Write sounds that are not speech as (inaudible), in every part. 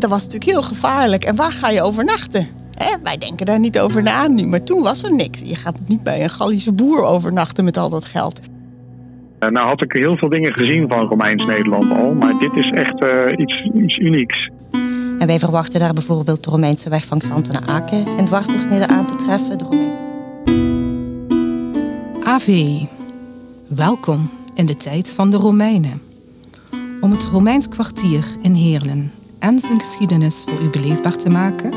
dat was natuurlijk heel gevaarlijk. En waar ga je overnachten? Hè, wij denken daar niet over na nu, maar toen was er niks. Je gaat niet bij een Gallische boer overnachten met al dat geld. Uh, nou had ik heel veel dingen gezien van Romeins Nederland al, maar dit is echt uh, iets, iets unieks. En wij verwachten daar bijvoorbeeld de Romeinse weg van Xanten naar Aken en dwarsdoorsnede aan te treffen. De Romeinse... AV, welkom in de tijd van de Romeinen. Om het Romeins kwartier in Heerlen en zijn geschiedenis voor u beleefbaar te maken,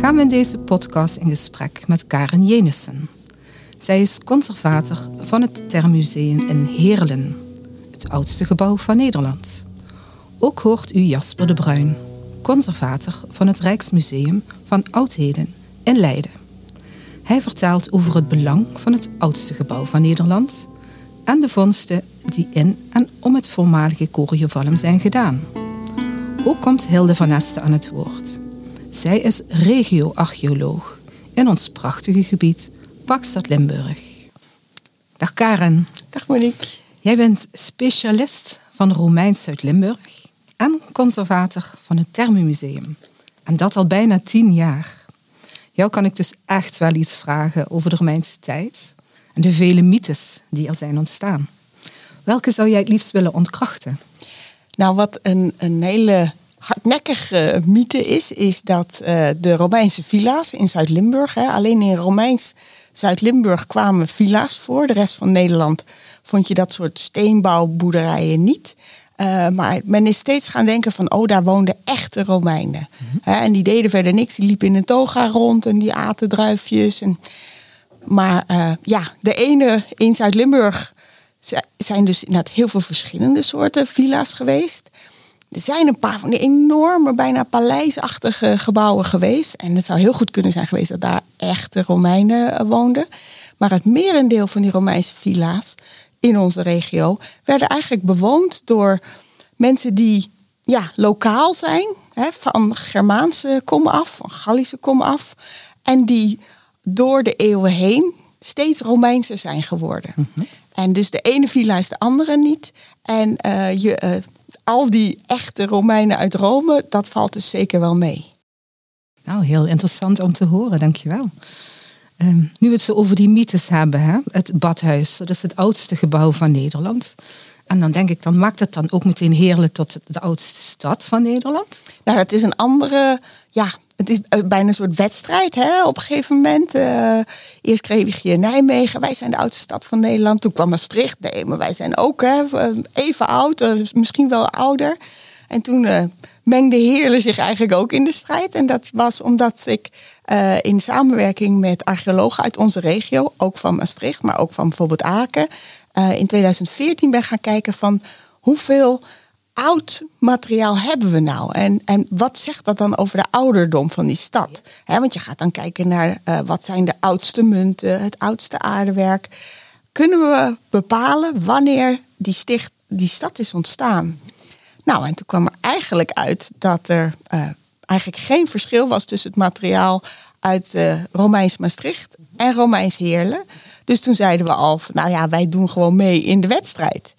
gaan we in deze podcast in gesprek met Karen Jenissen. Zij is conservator van het Termuseum in Heerlen, het oudste gebouw van Nederland. Ook hoort u Jasper de Bruin, conservator van het Rijksmuseum van Oudheden in Leiden. Hij vertelt over het belang van het oudste gebouw van Nederland en de vondsten die in en om het voormalige Coriovalum zijn gedaan. Ook komt Hilde van Esten aan het woord. Zij is regio-archeoloog in ons prachtige gebied Pakstad Limburg. Dag Karen. Dag Monique. Jij bent specialist van Romeins Zuid-Limburg en conservator van het Thermumuseum. En dat al bijna tien jaar. Jou kan ik dus echt wel iets vragen over de Romeinse tijd en de vele mythes die er zijn ontstaan. Welke zou jij het liefst willen ontkrachten? Nou, wat een, een hele hardnekkige mythe is, is dat uh, de Romeinse villa's in Zuid-Limburg, alleen in Romeins Zuid-Limburg kwamen villa's voor. De rest van Nederland vond je dat soort steenbouwboerderijen niet. Uh, maar men is steeds gaan denken van, oh, daar woonden echte Romeinen. Mm en die deden verder niks. Die liepen in een toga rond en die aten druifjes. En... Maar uh, ja, de ene in Zuid-Limburg zijn dus inderdaad heel veel verschillende soorten villa's geweest. Er zijn een paar van die enorme, bijna paleisachtige gebouwen geweest. En het zou heel goed kunnen zijn geweest dat daar echte Romeinen woonden. Maar het merendeel van die Romeinse villa's in onze regio werden eigenlijk bewoond door mensen die ja, lokaal zijn, hè, van Germaanse kom af, van Gallische kom af. En die door de eeuwen heen steeds Romeinse zijn geworden. Mhm. En dus de ene villa is de andere niet. En uh, je, uh, al die echte Romeinen uit Rome, dat valt dus zeker wel mee. Nou, heel interessant om te horen, dankjewel. Um, nu we het zo over die mythes hebben, hè? het badhuis, dat is het oudste gebouw van Nederland. En dan denk ik, dan maakt het dan ook meteen heerlijk tot de oudste stad van Nederland? Nou, dat is een andere, ja, het is eh, bijna een soort wedstrijd hè, op een gegeven moment. Uh, eerst kreeg je Nijmegen, wij zijn de oudste stad van Nederland. Toen kwam Maastricht, nee, maar wij zijn ook hè, eh, even oud, misschien wel ouder. En toen uh, mengde Heerlen zich eigenlijk ook in de strijd. En dat was omdat ik in samenwerking met archeologen uit onze regio, ook van Maastricht, maar ook van bijvoorbeeld Aken, in 2014 ben gaan kijken van hoeveel oud materiaal hebben we nou? En, en wat zegt dat dan over de ouderdom van die stad? want je gaat dan kijken naar uh, wat zijn de oudste munten, het oudste aardewerk. Kunnen we bepalen wanneer die, sticht, die stad is ontstaan? Nou, en toen kwam er eigenlijk uit dat er uh, eigenlijk geen verschil was tussen het materiaal uit uh, Romeins Maastricht en Romeins Heerlen. Dus toen zeiden we al, nou ja, wij doen gewoon mee in de wedstrijd.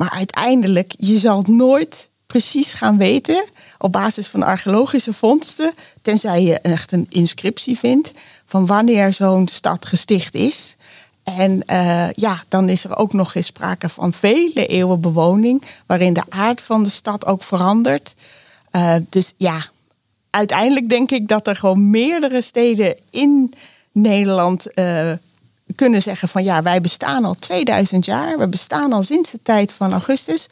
Maar uiteindelijk, je zal nooit precies gaan weten op basis van archeologische vondsten, tenzij je echt een inscriptie vindt van wanneer zo'n stad gesticht is. En uh, ja, dan is er ook nog eens sprake van vele eeuwen bewoning, waarin de aard van de stad ook verandert. Uh, dus ja, uiteindelijk denk ik dat er gewoon meerdere steden in Nederland uh, kunnen zeggen van ja, wij bestaan al 2000 jaar. We bestaan al sinds de tijd van Augustus.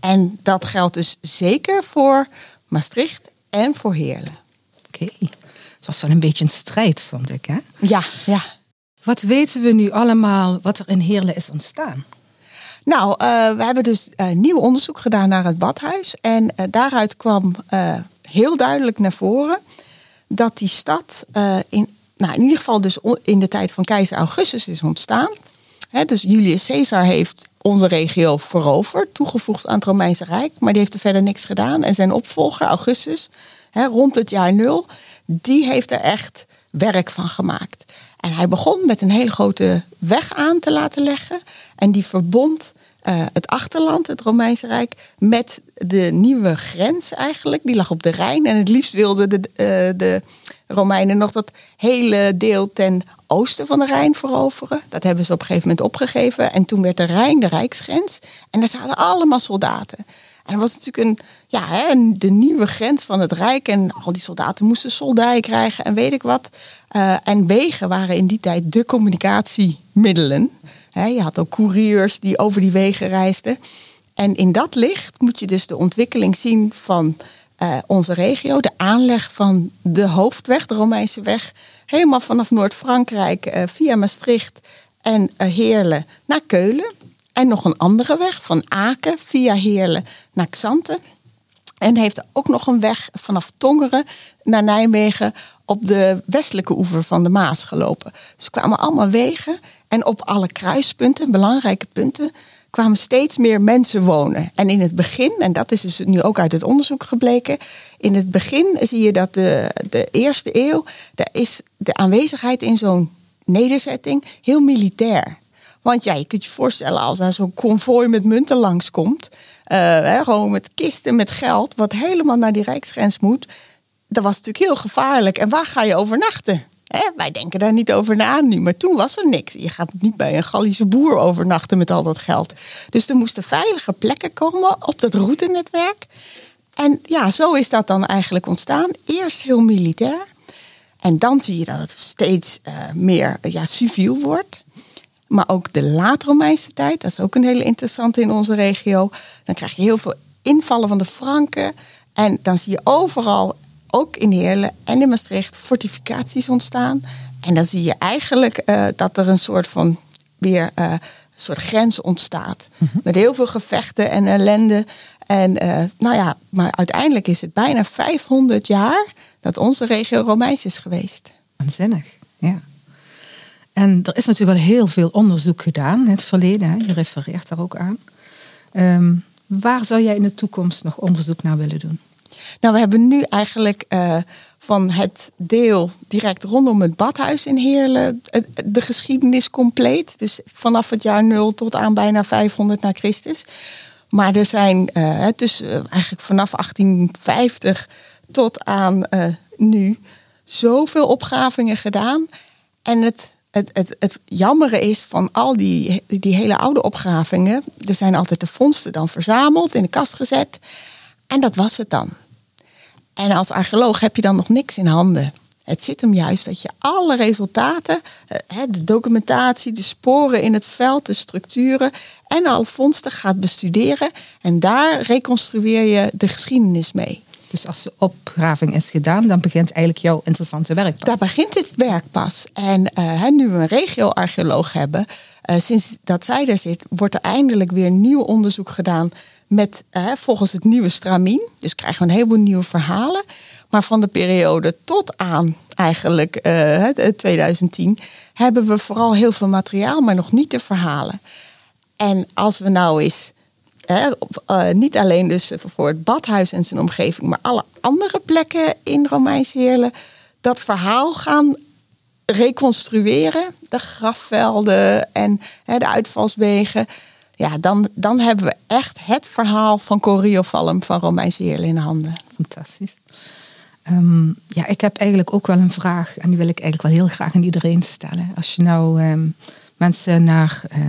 En dat geldt dus zeker voor Maastricht en voor Heerlen. Oké, het was wel een beetje een strijd, vond ik. Hè? Ja, ja. Wat weten we nu allemaal wat er in Heerlen is ontstaan? Nou, uh, we hebben dus uh, nieuw onderzoek gedaan naar het badhuis. En uh, daaruit kwam heel duidelijk naar voren dat die stad in nou, in ieder geval dus in de tijd van keizer Augustus is ontstaan. dus Julius Caesar heeft onze regio veroverd, toegevoegd aan het Romeinse Rijk, maar die heeft er verder niks gedaan. En zijn opvolger, Augustus, rond het jaar nul, die heeft er echt werk van gemaakt. En hij begon met een hele grote weg aan te laten leggen. En die verbond eh, het achterland, het Romeinse Rijk, met de nieuwe grens eigenlijk. Die lag op de Rijn. En het liefst wilden de, eh, de Romeinen nog dat hele deel ten oosten van de Rijn veroveren. Dat hebben ze op een gegeven moment opgegeven. En toen werd de Rijn de rijksgrens. En daar zaten allemaal soldaten. En dat was natuurlijk een, ja, hè, de nieuwe grens van het Rijk. En al die soldaten moesten soldij krijgen en weet ik wat. Uh, en wegen waren in die tijd de communicatiemiddelen. je had ook couriers die over die wegen reisden. En in dat licht moet je dus de ontwikkeling zien van uh, onze regio. De aanleg van de hoofdweg, de Romeinse weg. Helemaal vanaf Noord-Frankrijk uh, via Maastricht en Heerlen naar Keulen. En nog een andere weg van Aken via Heerlen naar Xanten. En heeft ook nog een weg vanaf Tongeren naar Nijmegen op de westelijke oever van de Maas gelopen. Dus kwamen allemaal wegen en op alle kruispunten, belangrijke punten, kwamen steeds meer mensen wonen. En in het begin, en dat is dus nu ook uit het onderzoek gebleken, in het begin zie je dat de, de eerste eeuw, daar is de aanwezigheid in zo'n nederzetting heel militair. Want ja, je kunt je voorstellen als er zo'n konvooi met munten langskomt. Uh, gewoon met kisten met geld, wat helemaal naar die rijksgrens moet. Dat was natuurlijk heel gevaarlijk. En waar ga je overnachten? Wij denken daar niet over na nu, maar toen was er niks. Je gaat niet bij een Gallische boer overnachten met al dat geld. Dus er moesten veilige plekken komen op dat routenetwerk. En ja, zo is dat dan eigenlijk ontstaan. Eerst heel militair. En dan zie je dat het steeds uh, meer ja, civiel wordt. Maar ook de laat-Romeinse tijd, dat is ook een hele interessante in onze regio. Dan krijg je heel veel invallen van de Franken. En dan zie je overal, ook in Heerlen en in Maastricht, fortificaties ontstaan. En dan zie je eigenlijk uh, dat er een soort van weer uh, een soort grens ontstaat. Mm -hmm. Met heel veel gevechten en ellende. En uh, nou ja, maar uiteindelijk is het bijna 500 jaar dat onze regio Romeins is geweest. Waanzinnig, ja. En er is natuurlijk al heel veel onderzoek gedaan in het verleden. Hè? Je refereert daar ook aan. Um, waar zou jij in de toekomst nog onderzoek naar willen doen? Nou, we hebben nu eigenlijk uh, van het deel direct rondom het badhuis in Heerlen de geschiedenis compleet. Dus vanaf het jaar 0 tot aan bijna 500 na Christus. Maar er zijn uh, dus uh, eigenlijk vanaf 1850 tot aan nu zoveel opgravingen gedaan. En het het, het, het jammere is van al die, die hele oude opgravingen. Er zijn altijd de vondsten dan verzameld, in de kast gezet. En dat was het dan. En als archeoloog heb je dan nog niks in handen. Het zit hem juist dat je alle resultaten, eh, de documentatie, de sporen in het veld, de structuren en alle vondsten gaat bestuderen. En daar reconstrueer je de geschiedenis mee. Dus als de opgraving is gedaan, dan begint eigenlijk jouw interessante werk pas. Daar begint het werk pas. En uh, nu we een regio-archeoloog hebben, uh, sinds dat zij er zit, wordt er eindelijk weer nieuw onderzoek gedaan met volgens het nieuwe stramien. Dus krijgen we een heleboel nieuwe verhalen. Maar van de periode tot aan eigenlijk 2010 hebben we vooral heel veel materiaal, maar nog niet de verhalen. En als we nou eens uh, niet alleen dus voor het badhuis en zijn omgeving, maar alle andere plekken in Romeins Heerlen dat verhaal gaan reconstrueren. De grafvelden en de uitvalswegen. Ja, dan, dan hebben we echt het verhaal van Coriofallum van Romeins Heerlen in handen. Fantastisch. Um, ja, ik heb eigenlijk ook wel een vraag en die wil ik eigenlijk wel heel graag aan iedereen stellen. Als je nou um, mensen naar uh,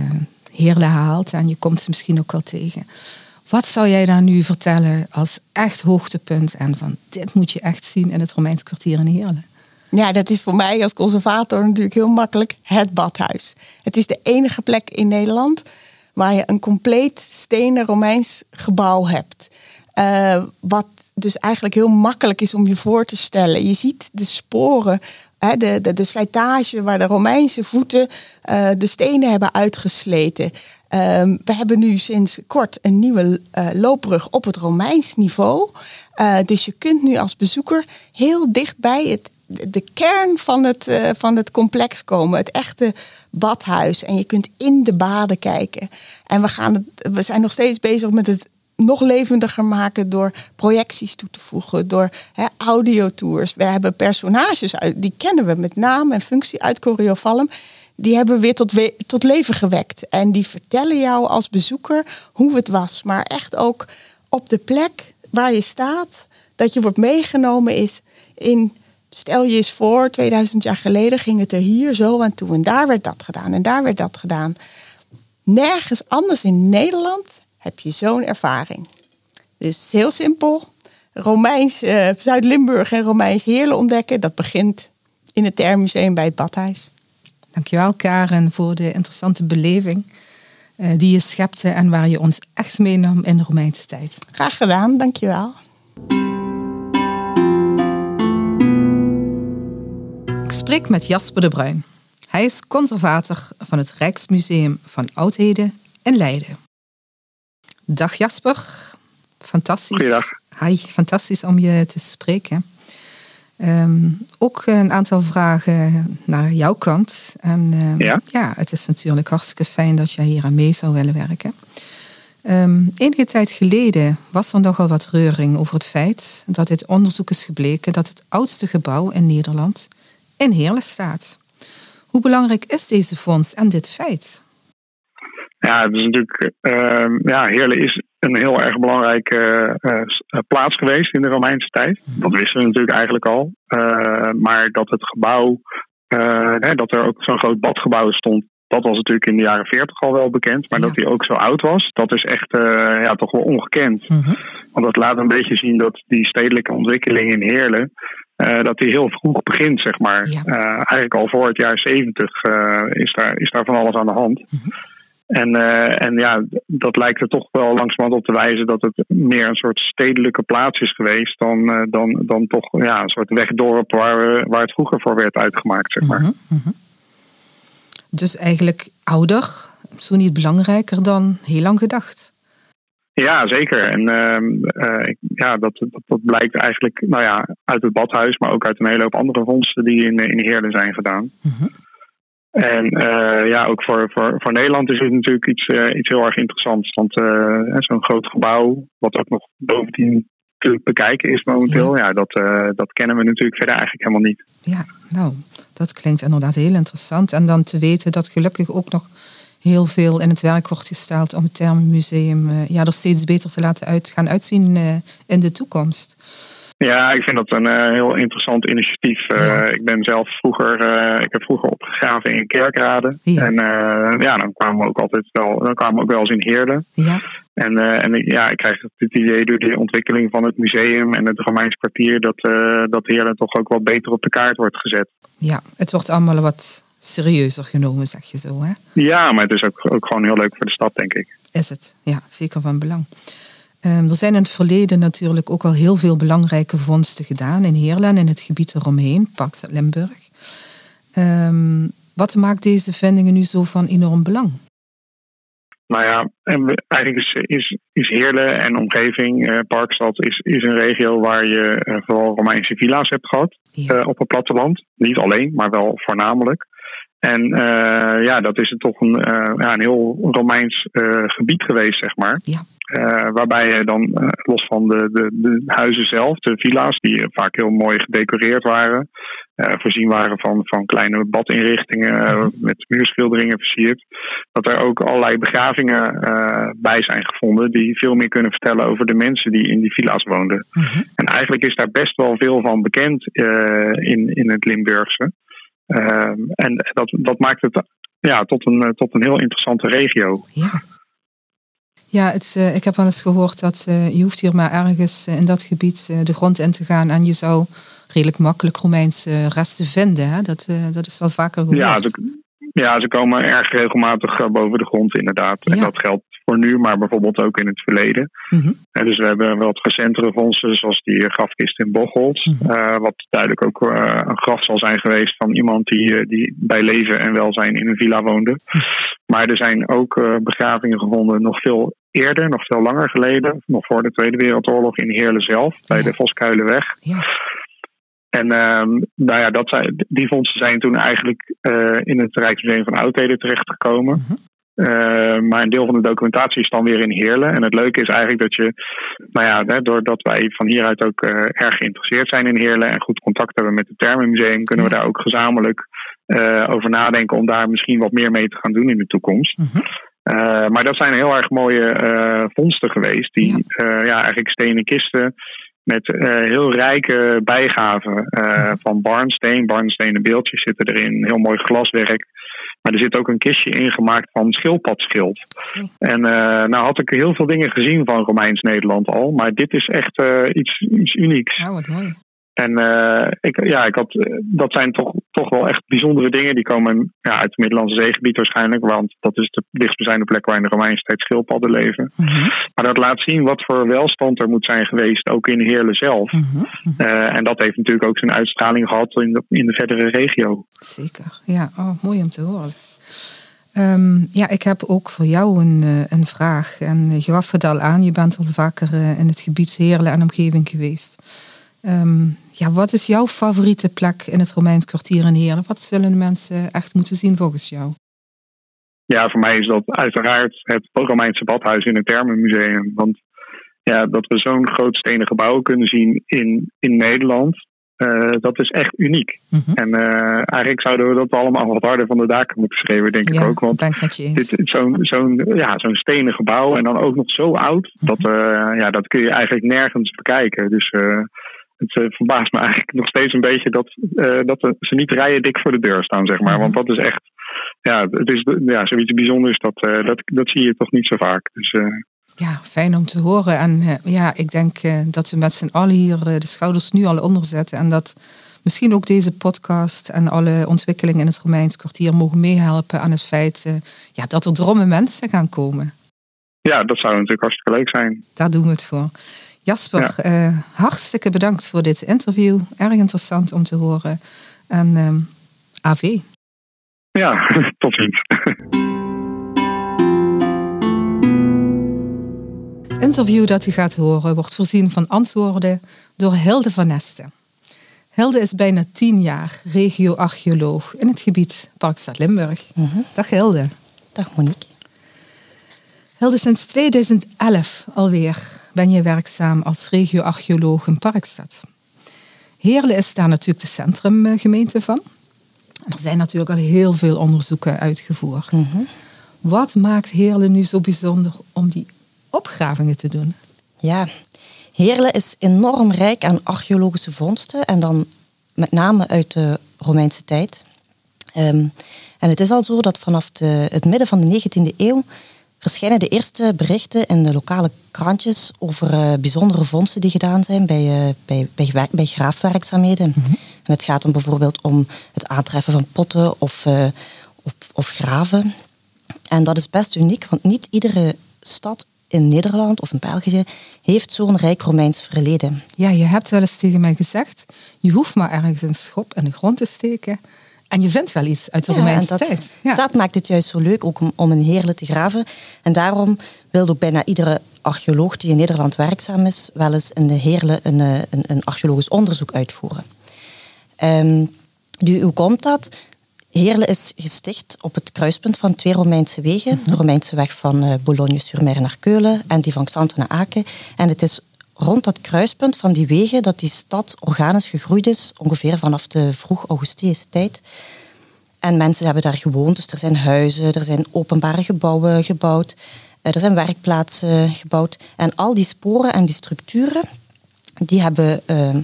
Heerlen haalt en je komt ze misschien ook wel tegen. Wat zou jij daar nu vertellen als echt hoogtepunt en van dit moet je echt zien in het Romeins kwartier in Heerlen? Ja, dat is voor mij als conservator natuurlijk heel makkelijk het badhuis. Het is de enige plek in Nederland waar je een compleet stenen Romeins gebouw hebt. Uh, wat dus eigenlijk heel makkelijk is om je voor te stellen. Je ziet de sporen de, de, de, slijtage waar de Romeinse voeten uh, de stenen hebben uitgesleten. Um, we hebben nu sinds kort een nieuwe uh, loopbrug op het Romeins niveau. Dus je kunt nu als bezoeker heel dichtbij het, de kern van het, van het complex komen. Het echte badhuis. En je kunt in de baden kijken. En we, gaan het, we zijn nog steeds bezig met het nog levendiger maken door projecties toe te voegen, door hè, audiotours. We hebben personages uit, die kennen we met naam en functie uit Coriofallum. die hebben we weer tot, we- tot leven gewekt. En die vertellen jou als bezoeker hoe het was. Maar echt ook op de plek waar je staat, dat je wordt meegenomen is in. Stel je eens voor, 2000 jaar geleden ging het er hier zo aan toe. En daar werd dat gedaan en daar werd dat gedaan. Nergens anders in Nederland heb je zo'n ervaring. Dus het is heel simpel. Romeins, eh, Zuid-Limburg en Romeins Heerlen ontdekken. Dat begint in het Termuseum bij het Badhuis. Dankjewel Karen voor de interessante beleving eh, die je schepte en waar je ons echt meenam in de Romeinse tijd. Graag gedaan, dankjewel. Ik spreek met Jasper de Bruin. Hij is conservator van het Rijksmuseum van Oudheden in Leiden. Dag Jasper, fantastisch. Goeiedag. Hi, fantastisch om je te spreken. Ehm, ook een aantal vragen naar jouw kant. En ehm, Ja. het is natuurlijk hartstikke fijn dat jij hier aan mee zou willen werken. Ehm, enige tijd geleden was er nogal wat reuring over het feit dat uit onderzoek is gebleken dat het oudste gebouw in Nederland in Heerlen staat. Hoe belangrijk is deze vondst en dit feit? Ja, het is natuurlijk. ehm, ja, Heerlen is een heel erg belangrijke eh, eh, plaats geweest in de Romeinse tijd. Dat wisten we natuurlijk eigenlijk al. Eh, maar dat het gebouw. hè, dat er ook zo'n groot badgebouw stond. Dat was natuurlijk in de jaren 40 al wel bekend. Maar Ja. dat hij ook zo oud was, dat is echt ja, toch wel ongekend. Mhm. Want dat laat een beetje zien dat die stedelijke ontwikkeling in Heerlen. Eh, dat die heel vroeg begint, zeg maar. Ja. Eh, eigenlijk al voor het jaar 70 eh, is, daar, is daar van alles aan de hand. Mhm. En, en ja, dat lijkt er toch wel langzamerhand op te wijzen dat het meer een soort stedelijke plaats is geweest dan, dan, dan toch ja, een soort wegdorp waar, we- waar het vroeger voor werd uitgemaakt, zeg maar. Mhm, mhm. Dus eigenlijk ouder, zo niet belangrijker dan heel lang gedacht. Ja, zeker. En ehm, eh, ja, dat, dat, dat blijkt eigenlijk nou ja, uit het badhuis, maar ook uit een hele hoop andere vondsten die in, in Heerlen zijn gedaan. Mhm. En eh, ja, ook voor, voor, voor Nederland is het natuurlijk iets, eh, iets heel erg interessants. Want eh, zo'n groot gebouw, wat ook nog bovendien te bekijken is momenteel, ja, dat, dat kennen we natuurlijk verder eigenlijk helemaal niet. Ja, nou, dat klinkt inderdaad heel interessant. En dan te weten dat gelukkig ook nog heel veel in het werk wordt gesteld om het Thermenmuseum eh, ja, er steeds beter te laten uit, gaan uitzien eh, in de toekomst. Ja, ik vind dat een eh, heel interessant initiatief. Ja. Ik ben zelf vroeger, ik heb vroeger opgegraven in Kerkrade. Ja. En ja, dan kwamen we ook altijd wel, dan kwamen we ook wel eens in Heerlen. Ja, En, en ik- ja, ik krijg het idee door de ontwikkeling van het museum en het Romeins kwartier dat, eh, dat Heerlen toch ook wel beter op de kaart wordt gezet. ja, het wordt allemaal wat serieuzer genomen, zeg je zo, hè? Ja, maar het is ook, ook gewoon heel leuk voor de stad, denk ik. Is het, ja, zeker van belang. Ehm, er zijn in het verleden natuurlijk ook al heel veel belangrijke vondsten gedaan in Heerlen en het gebied eromheen, Parkstad Limburg. Ehm, wat maakt deze vindingen nu zo van enorm belang? Nou ja, eigenlijk is, is, is Heerlen en omgeving, eh, Parkstad, is, is een regio waar je eh, vooral Romeinse villa's hebt gehad. Ja. eh, op het platteland. Niet alleen, maar wel voornamelijk. En eh, ja, dat is toch een, eh, ja, een heel Romeins eh, gebied geweest, zeg maar. Ja. Waarbij je dan, los van de, de, de huizen zelf, de villa's, die vaak heel mooi gedecoreerd waren, voorzien waren van, van kleine badinrichtingen met muurschilderingen versierd, dat er ook allerlei begravingen bij zijn gevonden die veel meer kunnen vertellen over de mensen die in die villa's woonden. Mhm. En eigenlijk is daar best wel veel van bekend in, in het Limburgse. Ehm, en dat, dat maakt het ja, tot, een, eh, tot een heel interessante regio. Ja. Ja, het, eh, ik heb wel eens gehoord dat eh, je hoeft hier maar ergens in dat gebied de grond in te gaan en je zou redelijk makkelijk Romeinse resten vinden. Hè? Dat, dat is wel vaker gehoord. Ja ze, ja, ze komen erg regelmatig boven de grond, inderdaad. En Ja. dat geldt voor nu, maar bijvoorbeeld ook in het verleden. Mhm. Dus we hebben wat recentere vondsten, zoals die grafkist in Bocholt. Mhm. eh, wat duidelijk ook eh, een graf zal zijn geweest van iemand die, eh, die bij leven en welzijn in een villa woonde. Mhm. Maar er zijn ook eh, begravingen gevonden nog veel eerder, nog veel langer geleden. Nog voor de Tweede Wereldoorlog in Heerlen zelf, bij de Voskuilenweg. Ja. En ehm, nou ja, dat zijn, die vondsten zijn toen eigenlijk eh, in het Rijksmuseum van Oudheden terechtgekomen. Eh, maar een deel van de documentatie is dan weer in Heerlen. En het leuke is eigenlijk dat je, nou ja, hè, doordat wij van hieruit ook eh, erg geïnteresseerd zijn in Heerlen en goed contact hebben met het Termenmuseum, kunnen we daar ook gezamenlijk over nadenken om daar misschien wat meer mee te gaan doen in de toekomst. Mhm. maar dat zijn heel erg mooie vondsten geweest. Die ja. ja eigenlijk stenen kisten met heel rijke bijgaven van barnsteen. Barnstenen beeldjes zitten erin, heel mooi glaswerk. Maar er zit ook een kistje ingemaakt van schildpadschild. En uh, nou had ik heel veel dingen gezien van Romeins Nederland al. Maar dit is echt uh, iets, iets unieks. Oh, wat mooi. En uh, ik, ja, ik had, dat zijn toch, toch wel echt bijzondere dingen. Die komen ja, uit het Middellandse zeegebied waarschijnlijk. Want dat is de dichtstbijzijnde plek waar in de Romeinse tijd schildpadden leven. Mm -hmm. Maar dat laat zien wat voor welstand er moet zijn geweest. Ook in Heerlen zelf. Mm -hmm. uh, en dat heeft natuurlijk ook zijn uitstraling gehad in de, in de verdere regio. Zeker, ja. Oh, mooi om te horen. Um, ja, ik heb ook voor jou een, uh, een vraag. En je gaf het al aan, je bent al vaker in het gebied Heerlen en omgeving geweest. Um, ja, wat is jouw favoriete plek in het Romeins kwartier in Heerlen? Wat zullen de mensen echt moeten zien volgens jou? Ja, voor mij is dat uiteraard het Romeinse badhuis in het Thermenmuseum. Want ja, dat we zo'n groot stenen gebouw kunnen zien in, in Nederland, uh, dat is echt uniek. Mm -hmm. En uh, eigenlijk zouden we dat allemaal wat harder van de daken moeten schreeuwen, denk ja, ik ook. Want zo'n, zo'n, ja, zo'n stenen gebouw en dan ook nog zo oud, Mhm. dat, uh, ja, dat kun je eigenlijk nergens bekijken. Dus het verbaast me eigenlijk nog steeds een beetje dat, dat ze niet rijen dik voor de deur staan, zeg maar. Want dat is echt, ja, het is ja, zoiets bijzonders, dat, dat, dat zie je toch niet zo vaak. Dus, ja, fijn om te horen. En ja, ik denk dat we met z'n allen hier de schouders nu al onder zetten. En dat misschien ook deze podcast en alle ontwikkelingen in het Romeins kwartier mogen meehelpen aan het feit ja, dat er dromme mensen gaan komen. Ja, dat zou natuurlijk hartstikke leuk zijn. Daar doen we het voor. Jasper, ja. hartstikke bedankt voor dit interview. Erg interessant om te horen. En AV. Ja, (laughs) tot ziens. Het interview dat u gaat horen wordt voorzien van antwoorden door Hilde van Nesten. Hilde is bijna tien jaar regio-archeoloog in het gebied Parkstad Limburg. Mm -hmm. Dag Hilde. Dag Monique. Hilde, sinds 2011 alweer ben je werkzaam als regio-archeoloog in Parkstad. Heerlen is daar natuurlijk de centrumgemeente van. Er zijn natuurlijk al heel veel onderzoeken uitgevoerd. Mm -hmm. Wat maakt Heerlen nu zo bijzonder om die opgravingen te doen? Ja, Heerlen is enorm rijk aan archeologische vondsten en dan met name uit de Romeinse tijd. Um, en het is al zo dat vanaf de, het midden van de 19e eeuw verschijnen de eerste berichten in de lokale krantjes over uh, bijzondere vondsten die gedaan zijn bij, uh, bij, bij, bij graafwerkzaamheden. Mhm. Mm -hmm. En het gaat dan bijvoorbeeld om het aantreffen van potten of, uh, of, of graven. En dat is best uniek, want niet iedere stad in Nederland of in België heeft zo'n rijk Romeins verleden. Ja, je hebt wel eens tegen mij gezegd, je hoeft maar ergens een schop in de grond te steken en je vindt wel iets uit de ja, Romeinse dat, tijd. Ja. Dat maakt het juist zo leuk, ook om, om in Heerlen te graven. En daarom wil ook bijna iedere archeoloog die in Nederland werkzaam is, wel eens in de Heerlen een, een, een archeologisch onderzoek uitvoeren. Um, nu, hoe komt dat? Heerlen is gesticht op het kruispunt van twee Romeinse wegen. -hmm. De Romeinse weg van uh, Boulogne-sur-Mer naar Keulen en die van Xanten naar Aken. En het is rond dat kruispunt van die wegen dat die stad organisch gegroeid is, ongeveer vanaf de vroeg-Augustische tijd. En mensen hebben daar gewoond, dus er zijn huizen, er zijn openbare gebouwen gebouwd, er zijn werkplaatsen gebouwd. En al die sporen en die structuren, die hebben uh,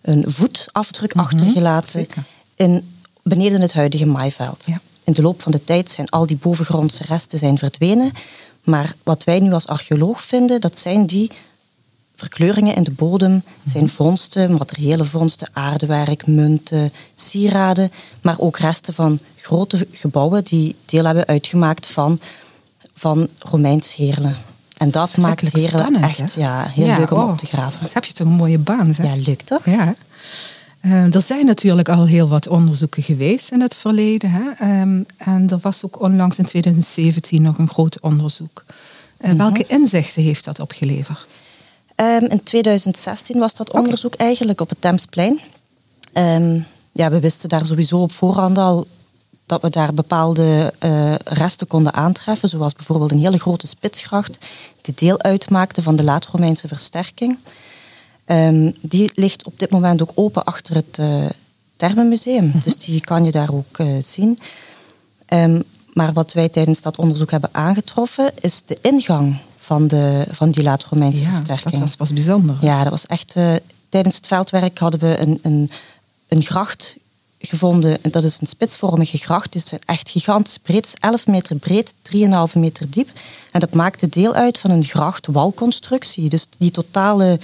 een voetafdruk mm -hmm. achtergelaten Zeker. in beneden het huidige maaiveld. Ja. In de loop van de tijd zijn al die bovengrondse resten zijn verdwenen. Maar wat wij nu als archeoloog vinden, dat zijn die verkleuringen in de bodem, zijn vondsten, materiële vondsten, aardewerk, munten, sieraden, maar ook resten van grote gebouwen die deel hebben uitgemaakt van, van Romeins Heerlen. En dat maakt Heerlen spannend, echt hè? ja, heel ja, leuk om oh, op te graven. Dat heb je toch een mooie baan, zeg? Ja, leuk toch? Ja. Uh, er zijn natuurlijk al heel wat onderzoeken geweest in het verleden. Hè? Um, en er was ook onlangs in 2017 nog een groot onderzoek. Uh, mm -hmm. Welke inzichten heeft dat opgeleverd? Um, in 2016 was dat onderzoek eigenlijk op het Temsplein. Um, ja, we wisten daar sowieso op voorhand al dat we daar bepaalde uh, resten konden aantreffen, zoals bijvoorbeeld een hele grote spitsgracht die deel uitmaakte van de laat-Romeinse versterking. Um, die ligt op dit moment ook open achter het, uh, Termenmuseum. Dus die kan je daar ook zien. Um, maar wat wij tijdens dat onderzoek hebben aangetroffen, is de ingang van, de, van die laat-Romeinse ja, versterking. Dat was, was bijzonder. Ja, dat was echt. Uh, tijdens het veldwerk hadden we een, een, een gracht gevonden. Dat is een spitsvormige gracht. Het is echt gigantisch breed. 11 meter breed, 3,5 meter diep. En dat maakte deel uit van een grachtwalconstructie. Dus die totale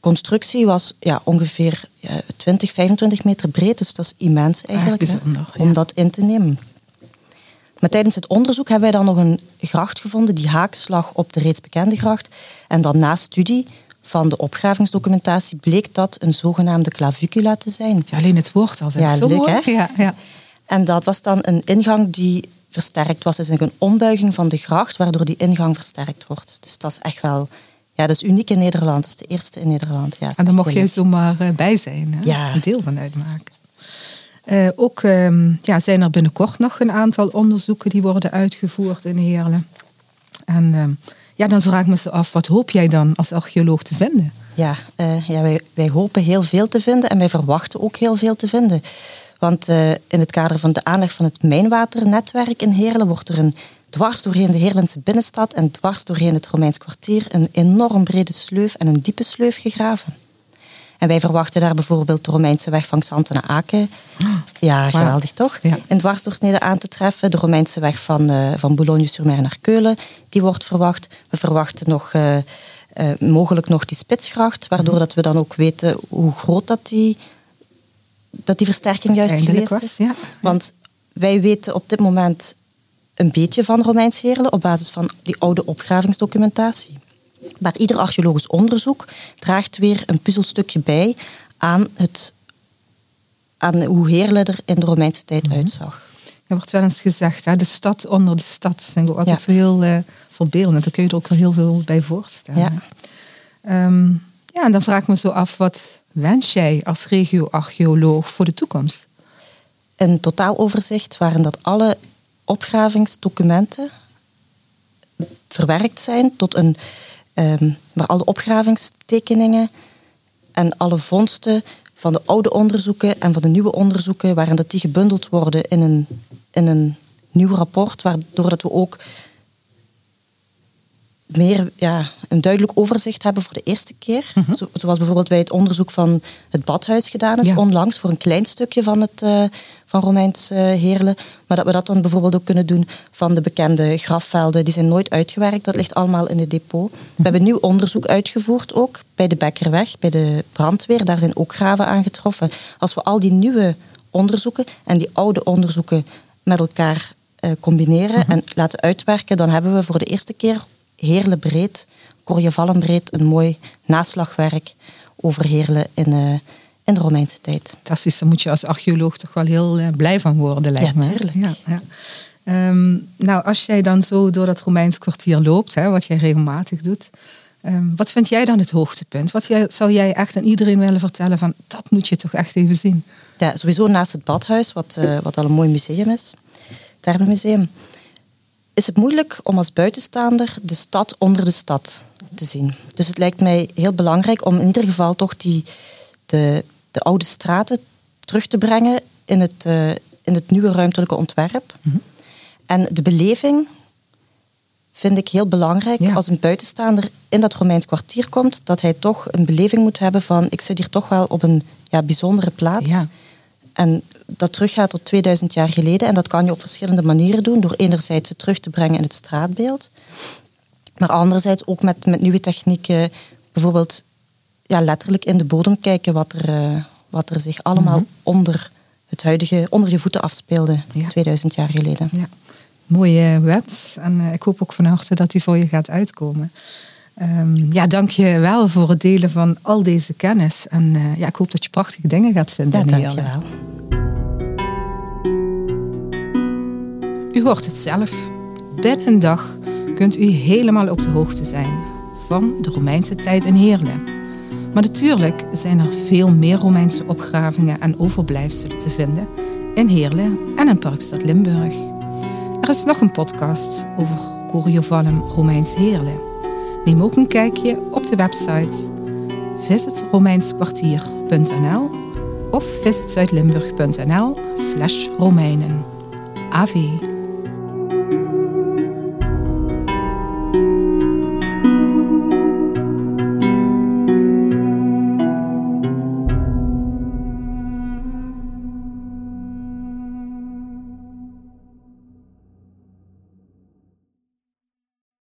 constructie was ja, ongeveer ja, 20, 25 meter breed. Dus dat is immens eigenlijk. om dat in te nemen. Maar tijdens het onderzoek hebben wij dan nog een gracht gevonden die haaks lag op de reeds bekende gracht. En dan na studie van de opgravingsdocumentatie bleek dat een zogenaamde clavicula te zijn. Ja, alleen het woord al. Ja, zo leuk hè? Ja, ja. En dat was dan een ingang die versterkt was. Dus een ombuiging van de gracht, waardoor die ingang versterkt wordt. Dus dat is echt wel... Ja, dat is uniek in Nederland. Dat is de eerste in Nederland. Ja, en daar mocht je zomaar eh, bij zijn. Hè? Ja. Een deel van uitmaken. Uh, ook ehm, ja, zijn er binnenkort nog een aantal onderzoeken die worden uitgevoerd in Heerlen. En ehm, ja, dan vraag ik me zo af, wat hoop jij dan als archeoloog te vinden? Ja, uh, ja wij, wij hopen heel veel te vinden en wij verwachten ook heel veel te vinden. Want uh, in het kader van de aanleg van het mijnwaternetwerk in Heerlen wordt er een dwars doorheen de Heerlense binnenstad en dwars doorheen het Romeins kwartier een enorm brede sleuf en een diepe sleuf gegraven. En wij verwachten daar bijvoorbeeld de Romeinse weg van Xanten naar Aken. Ja, geweldig toch? Ja. In dwarsdoorsnede aan te treffen. De Romeinse weg van, uh, van Boulogne-sur-Mer naar Keulen, die wordt verwacht. We verwachten nog, uh, uh, mogelijk nog die spitsgracht, waardoor dat we dan ook weten hoe groot dat die, dat die versterking juist geweest is. Ja. Want wij weten op dit moment een beetje van Romeins Heerlen op basis van die oude opgravingsdocumentatie. Maar ieder archeologisch onderzoek draagt weer een puzzelstukje bij aan, het, aan hoe Heerlen er in de Romeinse tijd mhm. uitzag. Er wordt wel eens gezegd, hè, de stad onder de stad. Dat zo heel uh, verbeeldend. Daar kun je er ook heel veel bij voorstellen. Ja. Um, ja, en dan vraag ik me zo af, wat wens jij als regio-archeoloog voor de toekomst? Een totaaloverzicht waarin dat alle opgravingsdocumenten verwerkt zijn tot een um, waar alle opgravingstekeningen en alle vondsten van de oude onderzoeken en van de nieuwe onderzoeken, waarin dat die gebundeld worden in een, in een nieuw rapport, waardoor dat we ook meer ja, een duidelijk overzicht hebben voor de eerste keer. Mhm. zoals bijvoorbeeld bij het onderzoek van het badhuis gedaan is, onlangs, voor een klein stukje van, het, uh, van Romeins uh, Heerlen. Maar dat we dat dan bijvoorbeeld ook kunnen doen van de bekende grafvelden. Die zijn nooit uitgewerkt, dat ligt allemaal in het depot. We mhm. hebben nieuw onderzoek uitgevoerd ook, bij de Bekkerweg, bij de brandweer. Daar zijn ook graven aangetroffen. Als we al die nieuwe onderzoeken en die oude onderzoeken met elkaar uh, combineren mhm. en laten uitwerken, dan hebben we voor de eerste keer Heerlen breed, Corjevallen breed, een mooi naslagwerk over Heerlen in, uh, in de Romeinse tijd. Fantastisch, daar moet je als archeoloog toch wel heel uh, blij van worden, lijkt ja, me. Ja, ja. Um, nou, als jij dan zo door dat Romeins kwartier loopt, hè, wat jij regelmatig doet, um, wat vind jij dan het hoogtepunt? Wat jij, zou jij echt aan iedereen willen vertellen van, dat moet je toch echt even zien? Ja, sowieso naast het badhuis, wat, uh, wat al een mooi museum is, Termenmuseum is het moeilijk om als buitenstaander de stad onder de stad te zien. Dus het lijkt mij heel belangrijk om in ieder geval toch die, de, de oude straten terug te brengen in het, uh, in het nieuwe ruimtelijke ontwerp. Mhm. En de beleving vind ik heel belangrijk. Als een buitenstaander in dat Romeins kwartier komt, dat hij toch een beleving moet hebben van ik zit hier toch wel op een ja, bijzondere plaats. Ja. En dat teruggaat tot 2000 jaar geleden. En dat kan je op verschillende manieren doen. Door enerzijds het terug te brengen in het straatbeeld. Maar anderzijds ook met, met nieuwe technieken. Bijvoorbeeld ja, letterlijk in de bodem kijken wat er, uh, wat er zich allemaal mhm. onder, het huidige, onder je voeten afspeelde. 2000 jaar geleden. Ja. Mooie wens. En uh, ik hoop ook van harte dat die voor je gaat uitkomen. Um, ja, dank je wel voor het delen van al deze kennis. En uh, ja, ik hoop dat je prachtige dingen gaat vinden. Ja, dank je wel. U hoort het zelf. Binnen een dag kunt u helemaal op de hoogte zijn van de Romeinse tijd in Heerlen. Maar natuurlijk zijn er veel meer Romeinse opgravingen en overblijfselen te vinden in Heerlen en in Parkstad Limburg. Er is nog een podcast over Coriovallum Romeins Heerlen. Neem ook een kijkje op de website visitromeinskwartier.nl of visit zuidlimburg.nl slash Romeinen. AV.